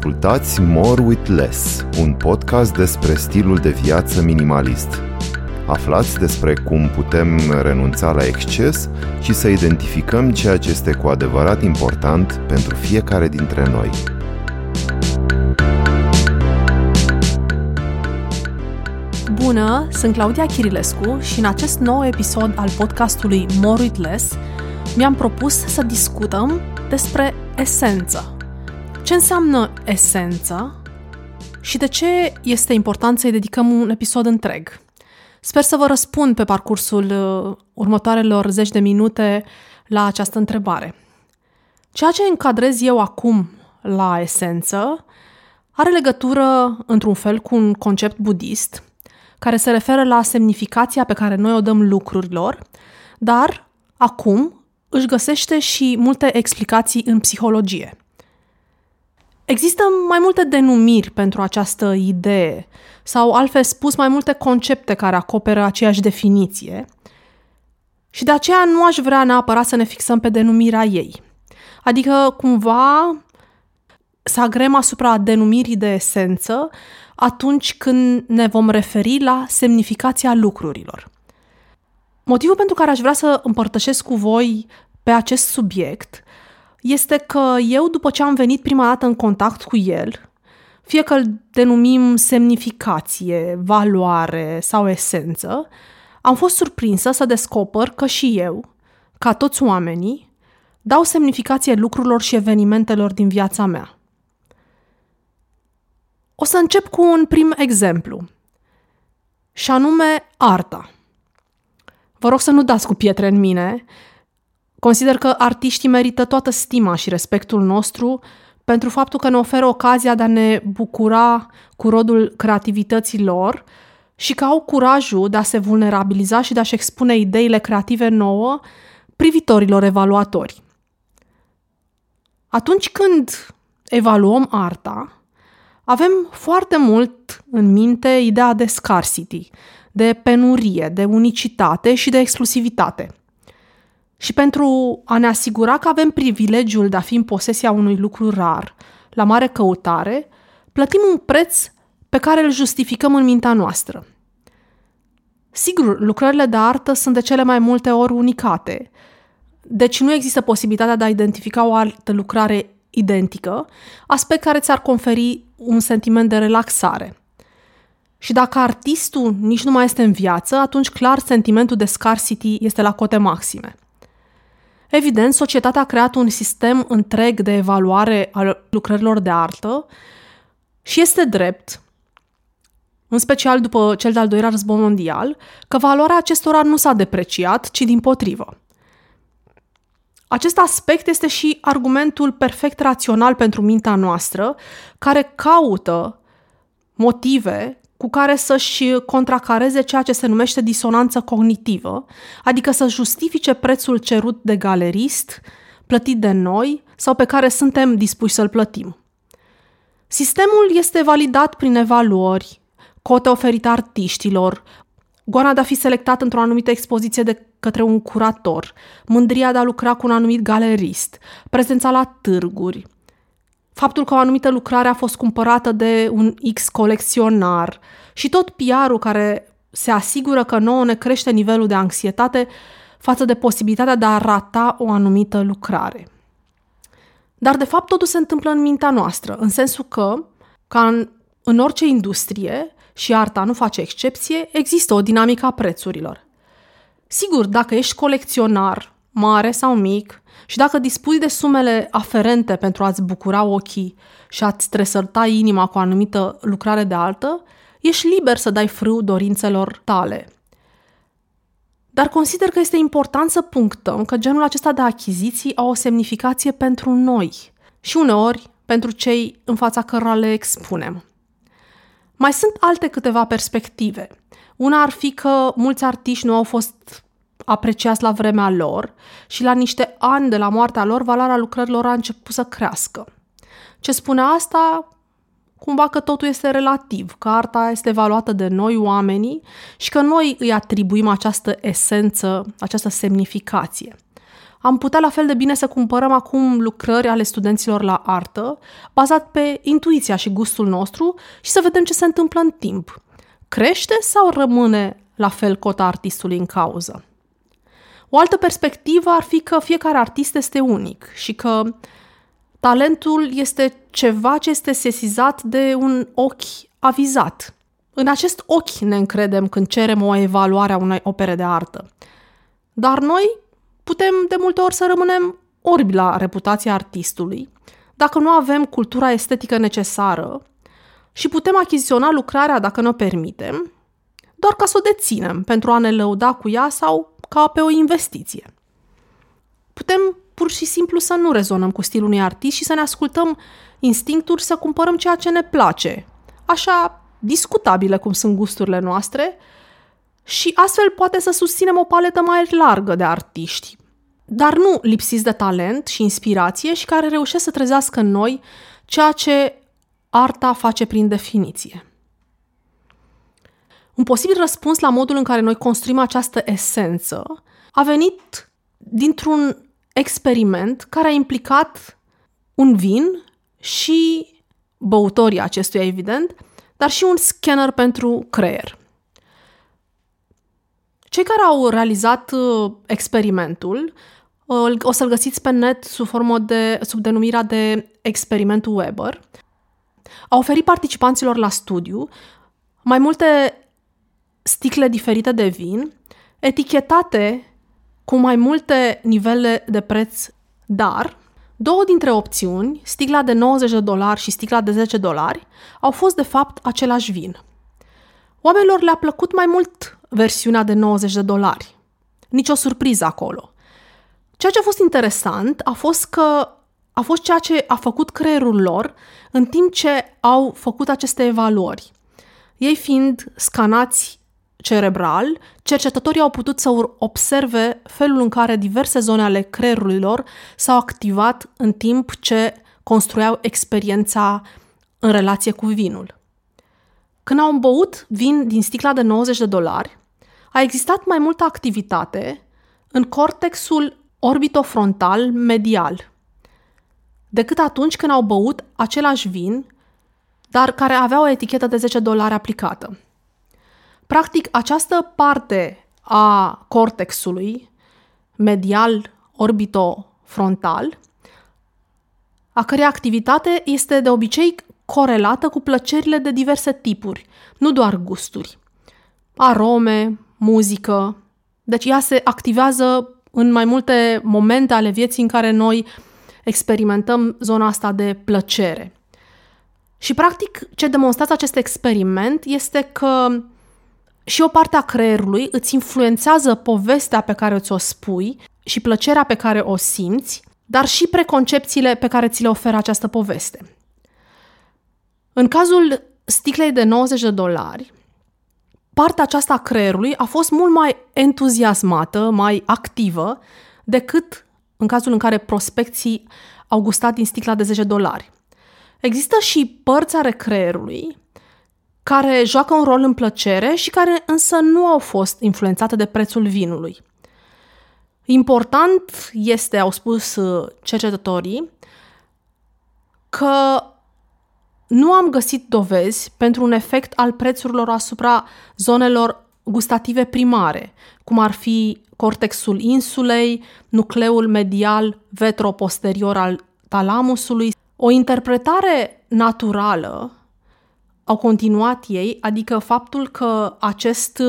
Ascultați More with Less, un podcast despre stilul de viață minimalist. Aflați despre cum putem renunța la exces și să identificăm ceea ce este cu adevărat important pentru fiecare dintre noi. Bună, sunt Claudia Chirilescu și în acest nou episod al podcastului More with Less mi-am propus să discutăm despre esență. Ce înseamnă esență și de ce este important să-i dedicăm un episod întreg? Sper să vă răspund pe parcursul uh, următoarelor zeci de minute la această întrebare. Ceea ce încadrez eu acum la esență are legătură, într-un fel, cu un concept budist care se referă la semnificația pe care noi o dăm lucrurilor, dar acum își găsește și multe explicații în psihologie. Există mai multe denumiri pentru această idee, sau altfel spus, mai multe concepte care acoperă aceeași definiție, și de aceea nu aș vrea neapărat să ne fixăm pe denumirea ei. Adică, cumva, să agrem asupra denumirii de esență atunci când ne vom referi la semnificația lucrurilor. Motivul pentru care aș vrea să împărtășesc cu voi pe acest subiect este că eu, după ce am venit prima dată în contact cu el, fie că îl denumim semnificație, valoare sau esență, am fost surprinsă să descoper că și eu, ca toți oamenii, dau semnificație lucrurilor și evenimentelor din viața mea. O să încep cu un prim exemplu, și anume arta. Vă rog să nu dați cu pietre în mine, Consider că artiștii merită toată stima și respectul nostru pentru faptul că ne oferă ocazia de a ne bucura cu rodul creativității lor și că au curajul de a se vulnerabiliza și de a-și expune ideile creative nouă privitorilor evaluatori. Atunci când evaluăm arta, avem foarte mult în minte ideea de scarcity, de penurie, de unicitate și de exclusivitate – și pentru a ne asigura că avem privilegiul de a fi în posesia unui lucru rar, la mare căutare, plătim un preț pe care îl justificăm în mintea noastră. Sigur, lucrările de artă sunt de cele mai multe ori unicate, deci nu există posibilitatea de a identifica o altă lucrare identică, aspect care ți-ar conferi un sentiment de relaxare. Și dacă artistul nici nu mai este în viață, atunci clar sentimentul de scarcity este la cote maxime. Evident, societatea a creat un sistem întreg de evaluare al lucrărilor de artă și este drept, în special după cel de-al doilea război mondial, că valoarea acestora nu s-a depreciat, ci din potrivă. Acest aspect este și argumentul perfect rațional pentru mintea noastră, care caută motive cu care să-și contracareze ceea ce se numește disonanță cognitivă, adică să justifice prețul cerut de galerist, plătit de noi sau pe care suntem dispuși să-l plătim. Sistemul este validat prin evaluări, cote oferite artiștilor, goana de a fi selectat într-o anumită expoziție de către un curator, mândria de a lucra cu un anumit galerist, prezența la târguri, faptul că o anumită lucrare a fost cumpărată de un X colecționar și tot PR-ul care se asigură că nouă ne crește nivelul de anxietate față de posibilitatea de a rata o anumită lucrare. Dar, de fapt, totul se întâmplă în mintea noastră, în sensul că, ca în, în orice industrie, și arta nu face excepție, există o dinamică a prețurilor. Sigur, dacă ești colecționar, mare sau mic, și dacă dispui de sumele aferente pentru a-ți bucura ochii și a-ți tresărta inima cu o anumită lucrare de altă, ești liber să dai frâu dorințelor tale. Dar consider că este important să punctăm că genul acesta de achiziții au o semnificație pentru noi și uneori pentru cei în fața cărora le expunem. Mai sunt alte câteva perspective. Una ar fi că mulți artiști nu au fost apreciați la vremea lor și la niște ani de la moartea lor, valoarea lucrărilor a început să crească. Ce spune asta? Cumva că totul este relativ, că arta este evaluată de noi oamenii și că noi îi atribuim această esență, această semnificație. am putea la fel de bine să cumpărăm acum lucrări ale studenților la artă, bazat pe intuiția și gustul nostru și să vedem ce se întâmplă în timp. Crește sau rămâne la fel cota artistului în cauză? O altă perspectivă ar fi că fiecare artist este unic și că talentul este ceva ce este sesizat de un ochi avizat. În acest ochi ne încredem când cerem o evaluare a unei opere de artă. Dar noi putem de multe ori să rămânem orbi la reputația artistului, dacă nu avem cultura estetică necesară și putem achiziționa lucrarea dacă ne-o permitem, doar ca să o deținem pentru a ne lăuda cu ea sau ca pe o investiție. Putem pur și simplu să nu rezonăm cu stilul unui artist și să ne ascultăm instinctul să cumpărăm ceea ce ne place, așa discutabile cum sunt gusturile noastre, și astfel poate să susținem o paletă mai largă de artiști, dar nu lipsiți de talent și inspirație și care reușesc să trezească în noi ceea ce arta face prin definiție. Un posibil răspuns la modul în care noi construim această esență a venit dintr-un experiment care a implicat un vin și băutorii acestuia, evident, dar și un scanner pentru creier. Cei care au realizat uh, experimentul uh, o să-l găsiți pe net sub, formă de, sub denumirea de experimentul Weber. Au oferit participanților la studiu mai multe sticle diferite de vin, etichetate cu mai multe nivele de preț, dar două dintre opțiuni, sticla de 90 de dolari și sticla de 10 dolari, au fost de fapt același vin. Oamenilor le-a plăcut mai mult versiunea de 90 de dolari. Nici o surpriză acolo. Ceea ce a fost interesant a fost că a fost ceea ce a făcut creierul lor în timp ce au făcut aceste evaluări. Ei fiind scanați cerebral, cercetătorii au putut să observe felul în care diverse zone ale creierului lor s-au activat în timp ce construiau experiența în relație cu vinul. Când au băut vin din sticla de 90 de dolari, a existat mai multă activitate în cortexul orbitofrontal medial decât atunci când au băut același vin, dar care avea o etichetă de 10 dolari aplicată. Practic, această parte a cortexului medial orbitofrontal, a cărei activitate este de obicei corelată cu plăcerile de diverse tipuri, nu doar gusturi. Arome, muzică. Deci ea se activează în mai multe momente ale vieții în care noi experimentăm zona asta de plăcere. Și practic ce demonstrează acest experiment este că și o parte a creierului îți influențează povestea pe care ți-o spui și plăcerea pe care o simți, dar și preconcepțiile pe care ți le oferă această poveste. În cazul sticlei de 90 de dolari, partea aceasta a creierului a fost mult mai entuziasmată, mai activă, decât în cazul în care prospecții au gustat din sticla de 10 dolari. Există și părți ale creierului care joacă un rol în plăcere și care însă nu au fost influențate de prețul vinului. Important este, au spus uh, cercetătorii, că nu am găsit dovezi pentru un efect al prețurilor asupra zonelor gustative primare, cum ar fi cortexul insulei, nucleul medial vetroposterior al talamusului. O interpretare naturală au continuat ei, adică faptul că acest,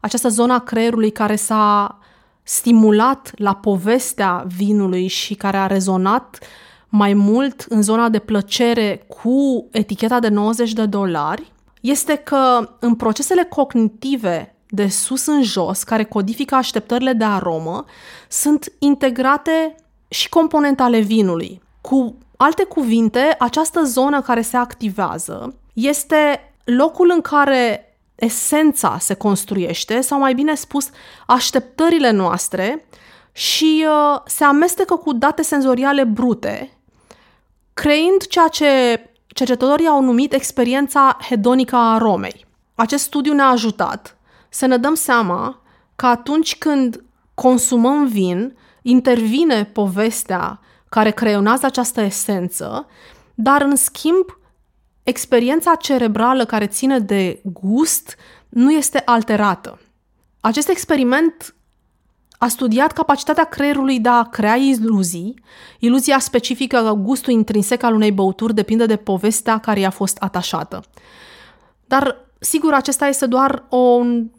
această zonă a creierului care s-a stimulat la povestea vinului și care a rezonat mai mult în zona de plăcere cu eticheta de 90 de dolari, este că în procesele cognitive de sus în jos, care codifică așteptările de aromă, sunt integrate și componente ale vinului. Cu alte cuvinte, această zonă care se activează este locul în care esența se construiește, sau mai bine spus, așteptările noastre și uh, se amestecă cu date senzoriale brute, creând ceea ce cercetătorii au numit experiența hedonică a aromei. Acest studiu ne-a ajutat să ne dăm seama că atunci când consumăm vin, intervine povestea care creionează această esență, dar în schimb experiența cerebrală care ține de gust nu este alterată. Acest experiment a studiat capacitatea creierului de a crea iluzii, iluzia specifică că gustul intrinsec al unei băuturi depinde de povestea care i-a fost atașată. Dar, sigur, acesta este doar un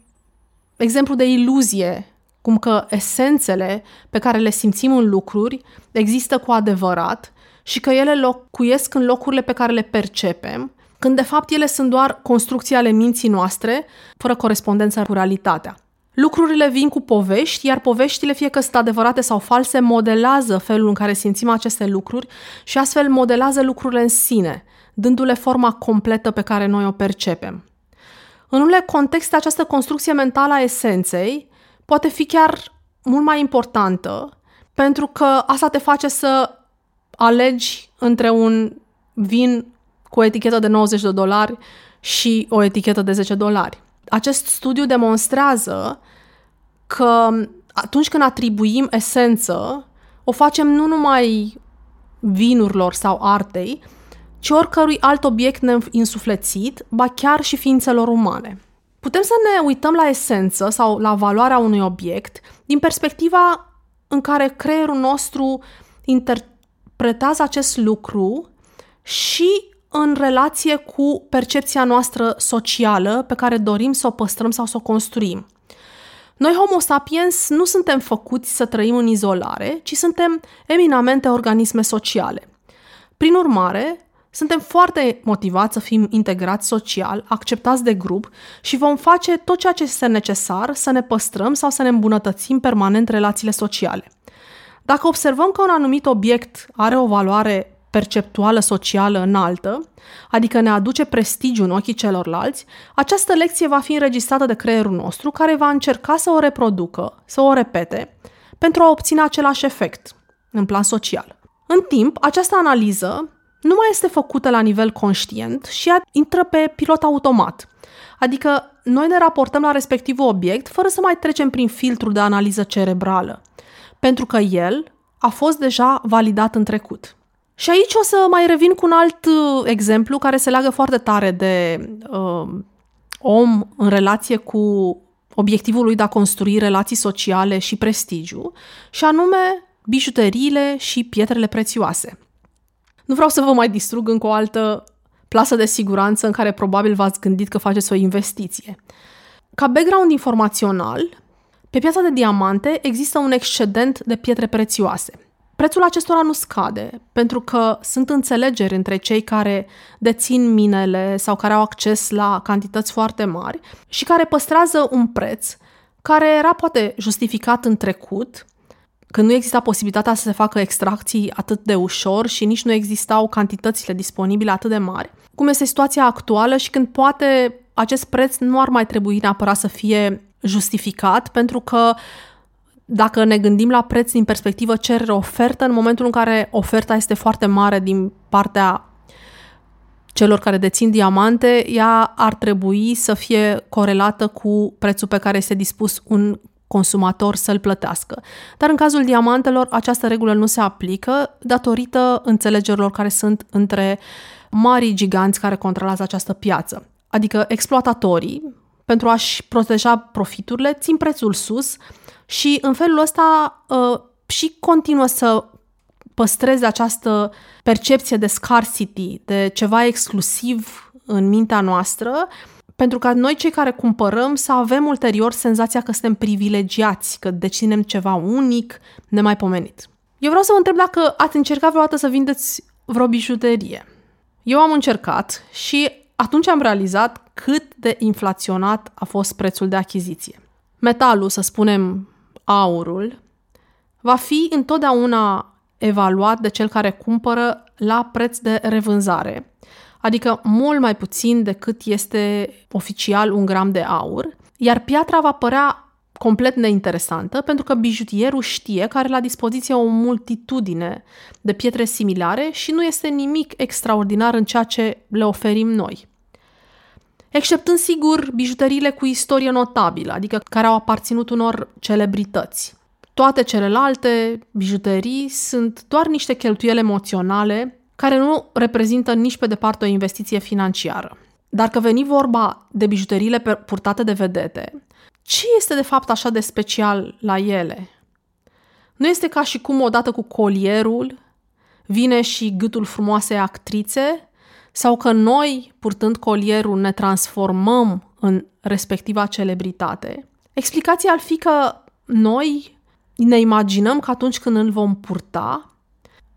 exemplu de iluzie, cum că esențele pe care le simțim în lucruri există cu adevărat și că ele locuiesc în locurile pe care le percepem, când de fapt ele sunt doar construcții ale minții noastre, fără corespondență cu realitatea. Lucrurile vin cu povești, iar poveștile, fie că sunt adevărate sau false, modelează felul în care simțim aceste lucruri și astfel modelează lucrurile în sine, dându-le forma completă pe care noi o percepem. În unele contexte, această construcție mentală a esenței poate fi chiar mult mai importantă, pentru că asta te face să alegi între un vin cu o etichetă de 90 de dolari și o etichetă de 10 dolari. Acest studiu demonstrează că atunci când atribuim esență, o facem nu numai vinurilor sau artei, ci oricărui alt obiect insuflețit, ba chiar și ființelor umane. Putem să ne uităm la esență sau la valoarea unui obiect din perspectiva în care creierul nostru interpretează acest lucru și în relație cu percepția noastră socială pe care dorim să o păstrăm sau să o construim. Noi, Homo sapiens, nu suntem făcuți să trăim în izolare, ci suntem eminamente organisme sociale. Prin urmare, suntem foarte motivați să fim integrați social, acceptați de grup și vom face tot ceea ce este necesar să ne păstrăm sau să ne îmbunătățim permanent relațiile sociale. Dacă observăm că un anumit obiect are o valoare perceptuală socială înaltă, adică ne aduce prestigiu în ochii celorlalți, această lecție va fi înregistrată de creierul nostru care va încerca să o reproducă, să o repete, pentru a obține același efect în plan social. În timp, această analiză nu mai este făcută la nivel conștient și intră pe pilot automat. Adică noi ne raportăm la respectivul obiect fără să mai trecem prin filtrul de analiză cerebrală, pentru că el a fost deja validat în trecut. Și aici o să mai revin cu un alt uh, exemplu care se leagă foarte tare de uh, om în relație cu obiectivul lui de a construi relații sociale și prestigiu, și anume bijuteriile și pietrele prețioase. Nu vreau să vă mai distrug încă o altă plasă de siguranță în care probabil v-ați gândit că faceți o investiție. Ca background informațional, pe piața de diamante există un excedent de pietre prețioase – Prețul acestora nu scade, pentru că sunt înțelegeri între cei care dețin minele sau care au acces la cantități foarte mari și care păstrează un preț care era poate justificat în trecut, când nu exista posibilitatea să se facă extracții atât de ușor și nici nu existau cantitățile disponibile atât de mari, cum este situația actuală și când poate acest preț nu ar mai trebui neapărat să fie justificat, pentru că dacă ne gândim la preț din perspectivă cerere-ofertă, în momentul în care oferta este foarte mare din partea celor care dețin diamante, ea ar trebui să fie corelată cu prețul pe care este dispus un consumator să-l plătească. Dar în cazul diamantelor, această regulă nu se aplică datorită înțelegerilor care sunt între marii giganți care controlează această piață. Adică exploatatorii, pentru a-și proteja profiturile, țin prețul sus, și în felul ăsta uh, și continuă să păstreze această percepție de scarcity, de ceva exclusiv în mintea noastră, pentru ca noi cei care cumpărăm să avem ulterior senzația că suntem privilegiați, că deținem ceva unic, nemaipomenit. Eu vreau să vă întreb dacă ați încercat vreodată să vindeți vreo bijuterie. Eu am încercat și atunci am realizat cât de inflaționat a fost prețul de achiziție. Metalul, să spunem, aurul, va fi întotdeauna evaluat de cel care cumpără la preț de revânzare, adică mult mai puțin decât este oficial un gram de aur, iar piatra va părea complet neinteresantă pentru că bijutierul știe că are la dispoziție o multitudine de pietre similare și nu este nimic extraordinar în ceea ce le oferim noi exceptând sigur bijuteriile cu istorie notabilă, adică care au aparținut unor celebrități. Toate celelalte bijuterii sunt doar niște cheltuieli emoționale care nu reprezintă nici pe departe o investiție financiară. Dar că veni vorba de bijuteriile purtate de vedete, ce este de fapt așa de special la ele? Nu este ca și cum odată cu colierul vine și gâtul frumoasei actrițe sau că noi, purtând colierul, ne transformăm în respectiva celebritate. Explicația ar fi că noi ne imaginăm că atunci când îl vom purta,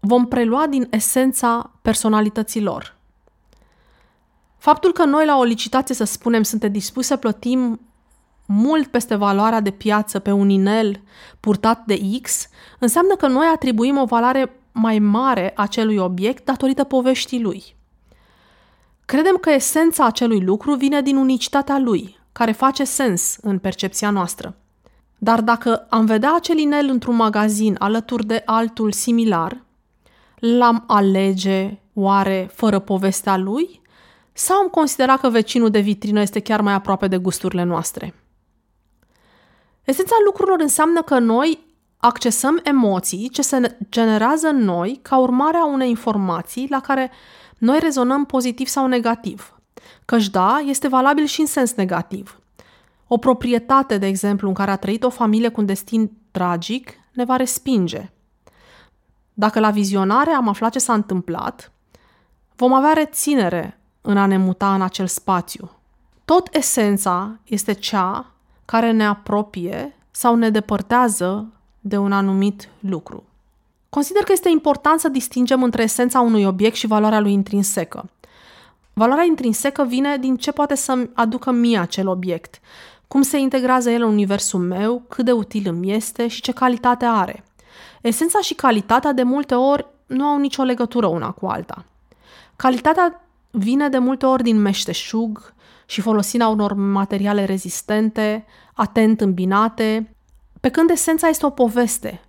vom prelua din esența personalității lor. Faptul că noi la o licitație, să spunem, suntem dispuși să plătim mult peste valoarea de piață pe un inel purtat de X, înseamnă că noi atribuim o valoare mai mare acelui obiect datorită poveștii lui. Credem că esența acelui lucru vine din unicitatea lui, care face sens în percepția noastră. Dar dacă am vedea acel inel într-un magazin alături de altul similar, l-am alege oare fără povestea lui? Sau am considerat că vecinul de vitrină este chiar mai aproape de gusturile noastre? Esența lucrurilor înseamnă că noi accesăm emoții ce se generează în noi ca urmare a unei informații la care noi rezonăm pozitiv sau negativ. Căci da, este valabil și în sens negativ. O proprietate, de exemplu, în care a trăit o familie cu un destin tragic, ne va respinge. Dacă la vizionare am aflat ce s-a întâmplat, vom avea reținere în a ne muta în acel spațiu. Tot esența este cea care ne apropie sau ne depărtează de un anumit lucru. Consider că este important să distingem între esența unui obiect și valoarea lui intrinsecă. Valoarea intrinsecă vine din ce poate să-mi aducă mie acel obiect, cum se integrează el în universul meu, cât de util îmi este și ce calitate are. Esența și calitatea de multe ori nu au nicio legătură una cu alta. Calitatea vine de multe ori din meșteșug și folosirea unor materiale rezistente, atent îmbinate, pe când esența este o poveste,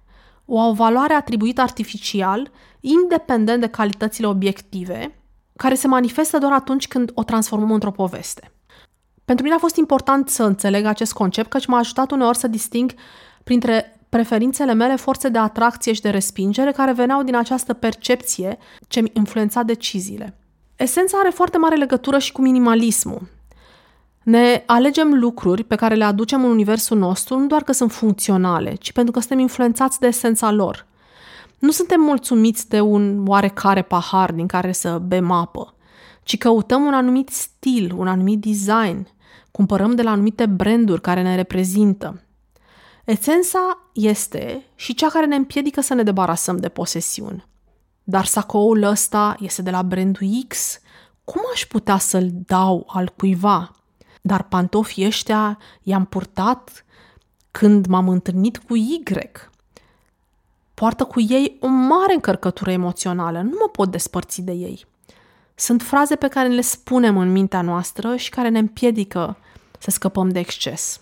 o valoare atribuită artificial, independent de calitățile obiective, care se manifestă doar atunci când o transformăm într-o poveste. Pentru mine a fost important să înțeleg acest concept, căci m-a ajutat uneori să disting printre preferințele mele forțe de atracție și de respingere care veneau din această percepție ce mi influența deciziile. Esența are foarte mare legătură și cu minimalismul. Ne alegem lucruri pe care le aducem în universul nostru nu doar că sunt funcționale, ci pentru că suntem influențați de esența lor. Nu suntem mulțumiți de un oarecare pahar din care să bem apă, ci căutăm un anumit stil, un anumit design, cumpărăm de la anumite branduri care ne reprezintă. Esența este și cea care ne împiedică să ne debarasăm de posesiuni. Dar sacoul ăsta este de la brandul X. Cum aș putea să-l dau al cuiva? Dar pantofii ăștia i-am purtat când m-am întâlnit cu Y. Poartă cu ei o mare încărcătură emoțională, nu mă pot despărți de ei. Sunt fraze pe care le spunem în mintea noastră și care ne împiedică să scăpăm de exces.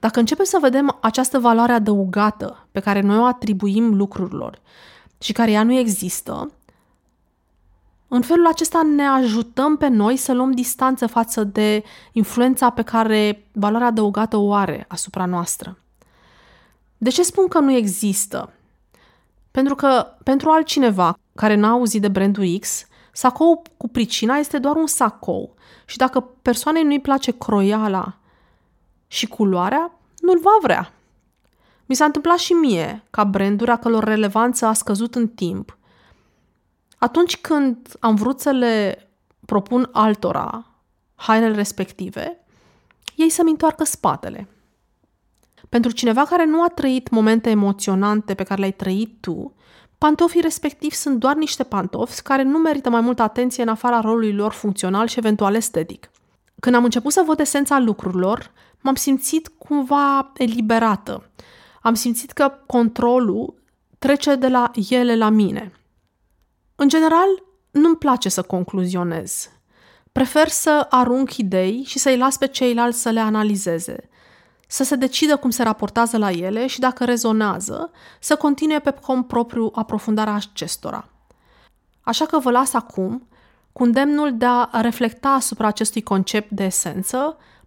Dacă începem să vedem această valoare adăugată pe care noi o atribuim lucrurilor și care ea nu există, în felul acesta ne ajutăm pe noi să luăm distanță față de influența pe care valoarea adăugată o are asupra noastră. De ce spun că nu există? Pentru că pentru altcineva care n-a auzit de brandul X, sacou cu pricina este doar un sacou și dacă persoanei nu-i place croiala și culoarea, nu-l va vrea. Mi s-a întâmplat și mie, ca branduri a călor relevanță a scăzut în timp. Atunci când am vrut să le propun altora hainele respective, ei să-mi întoarcă spatele. Pentru cineva care nu a trăit momente emoționante pe care le-ai trăit tu, pantofii respectivi sunt doar niște pantofți care nu merită mai multă atenție în afara rolului lor funcțional și eventual estetic. Când am început să văd esența lucrurilor, m-am simțit cumva eliberată. Am simțit că controlul trece de la ele la mine. În general, nu-mi place să concluzionez. Prefer să arunc idei și să-i las pe ceilalți să le analizeze, să se decidă cum se raportează la ele și dacă rezonează, să continue pe cont propriu aprofundarea acestora. Așa că vă las acum cu îndemnul de a reflecta asupra acestui concept de esență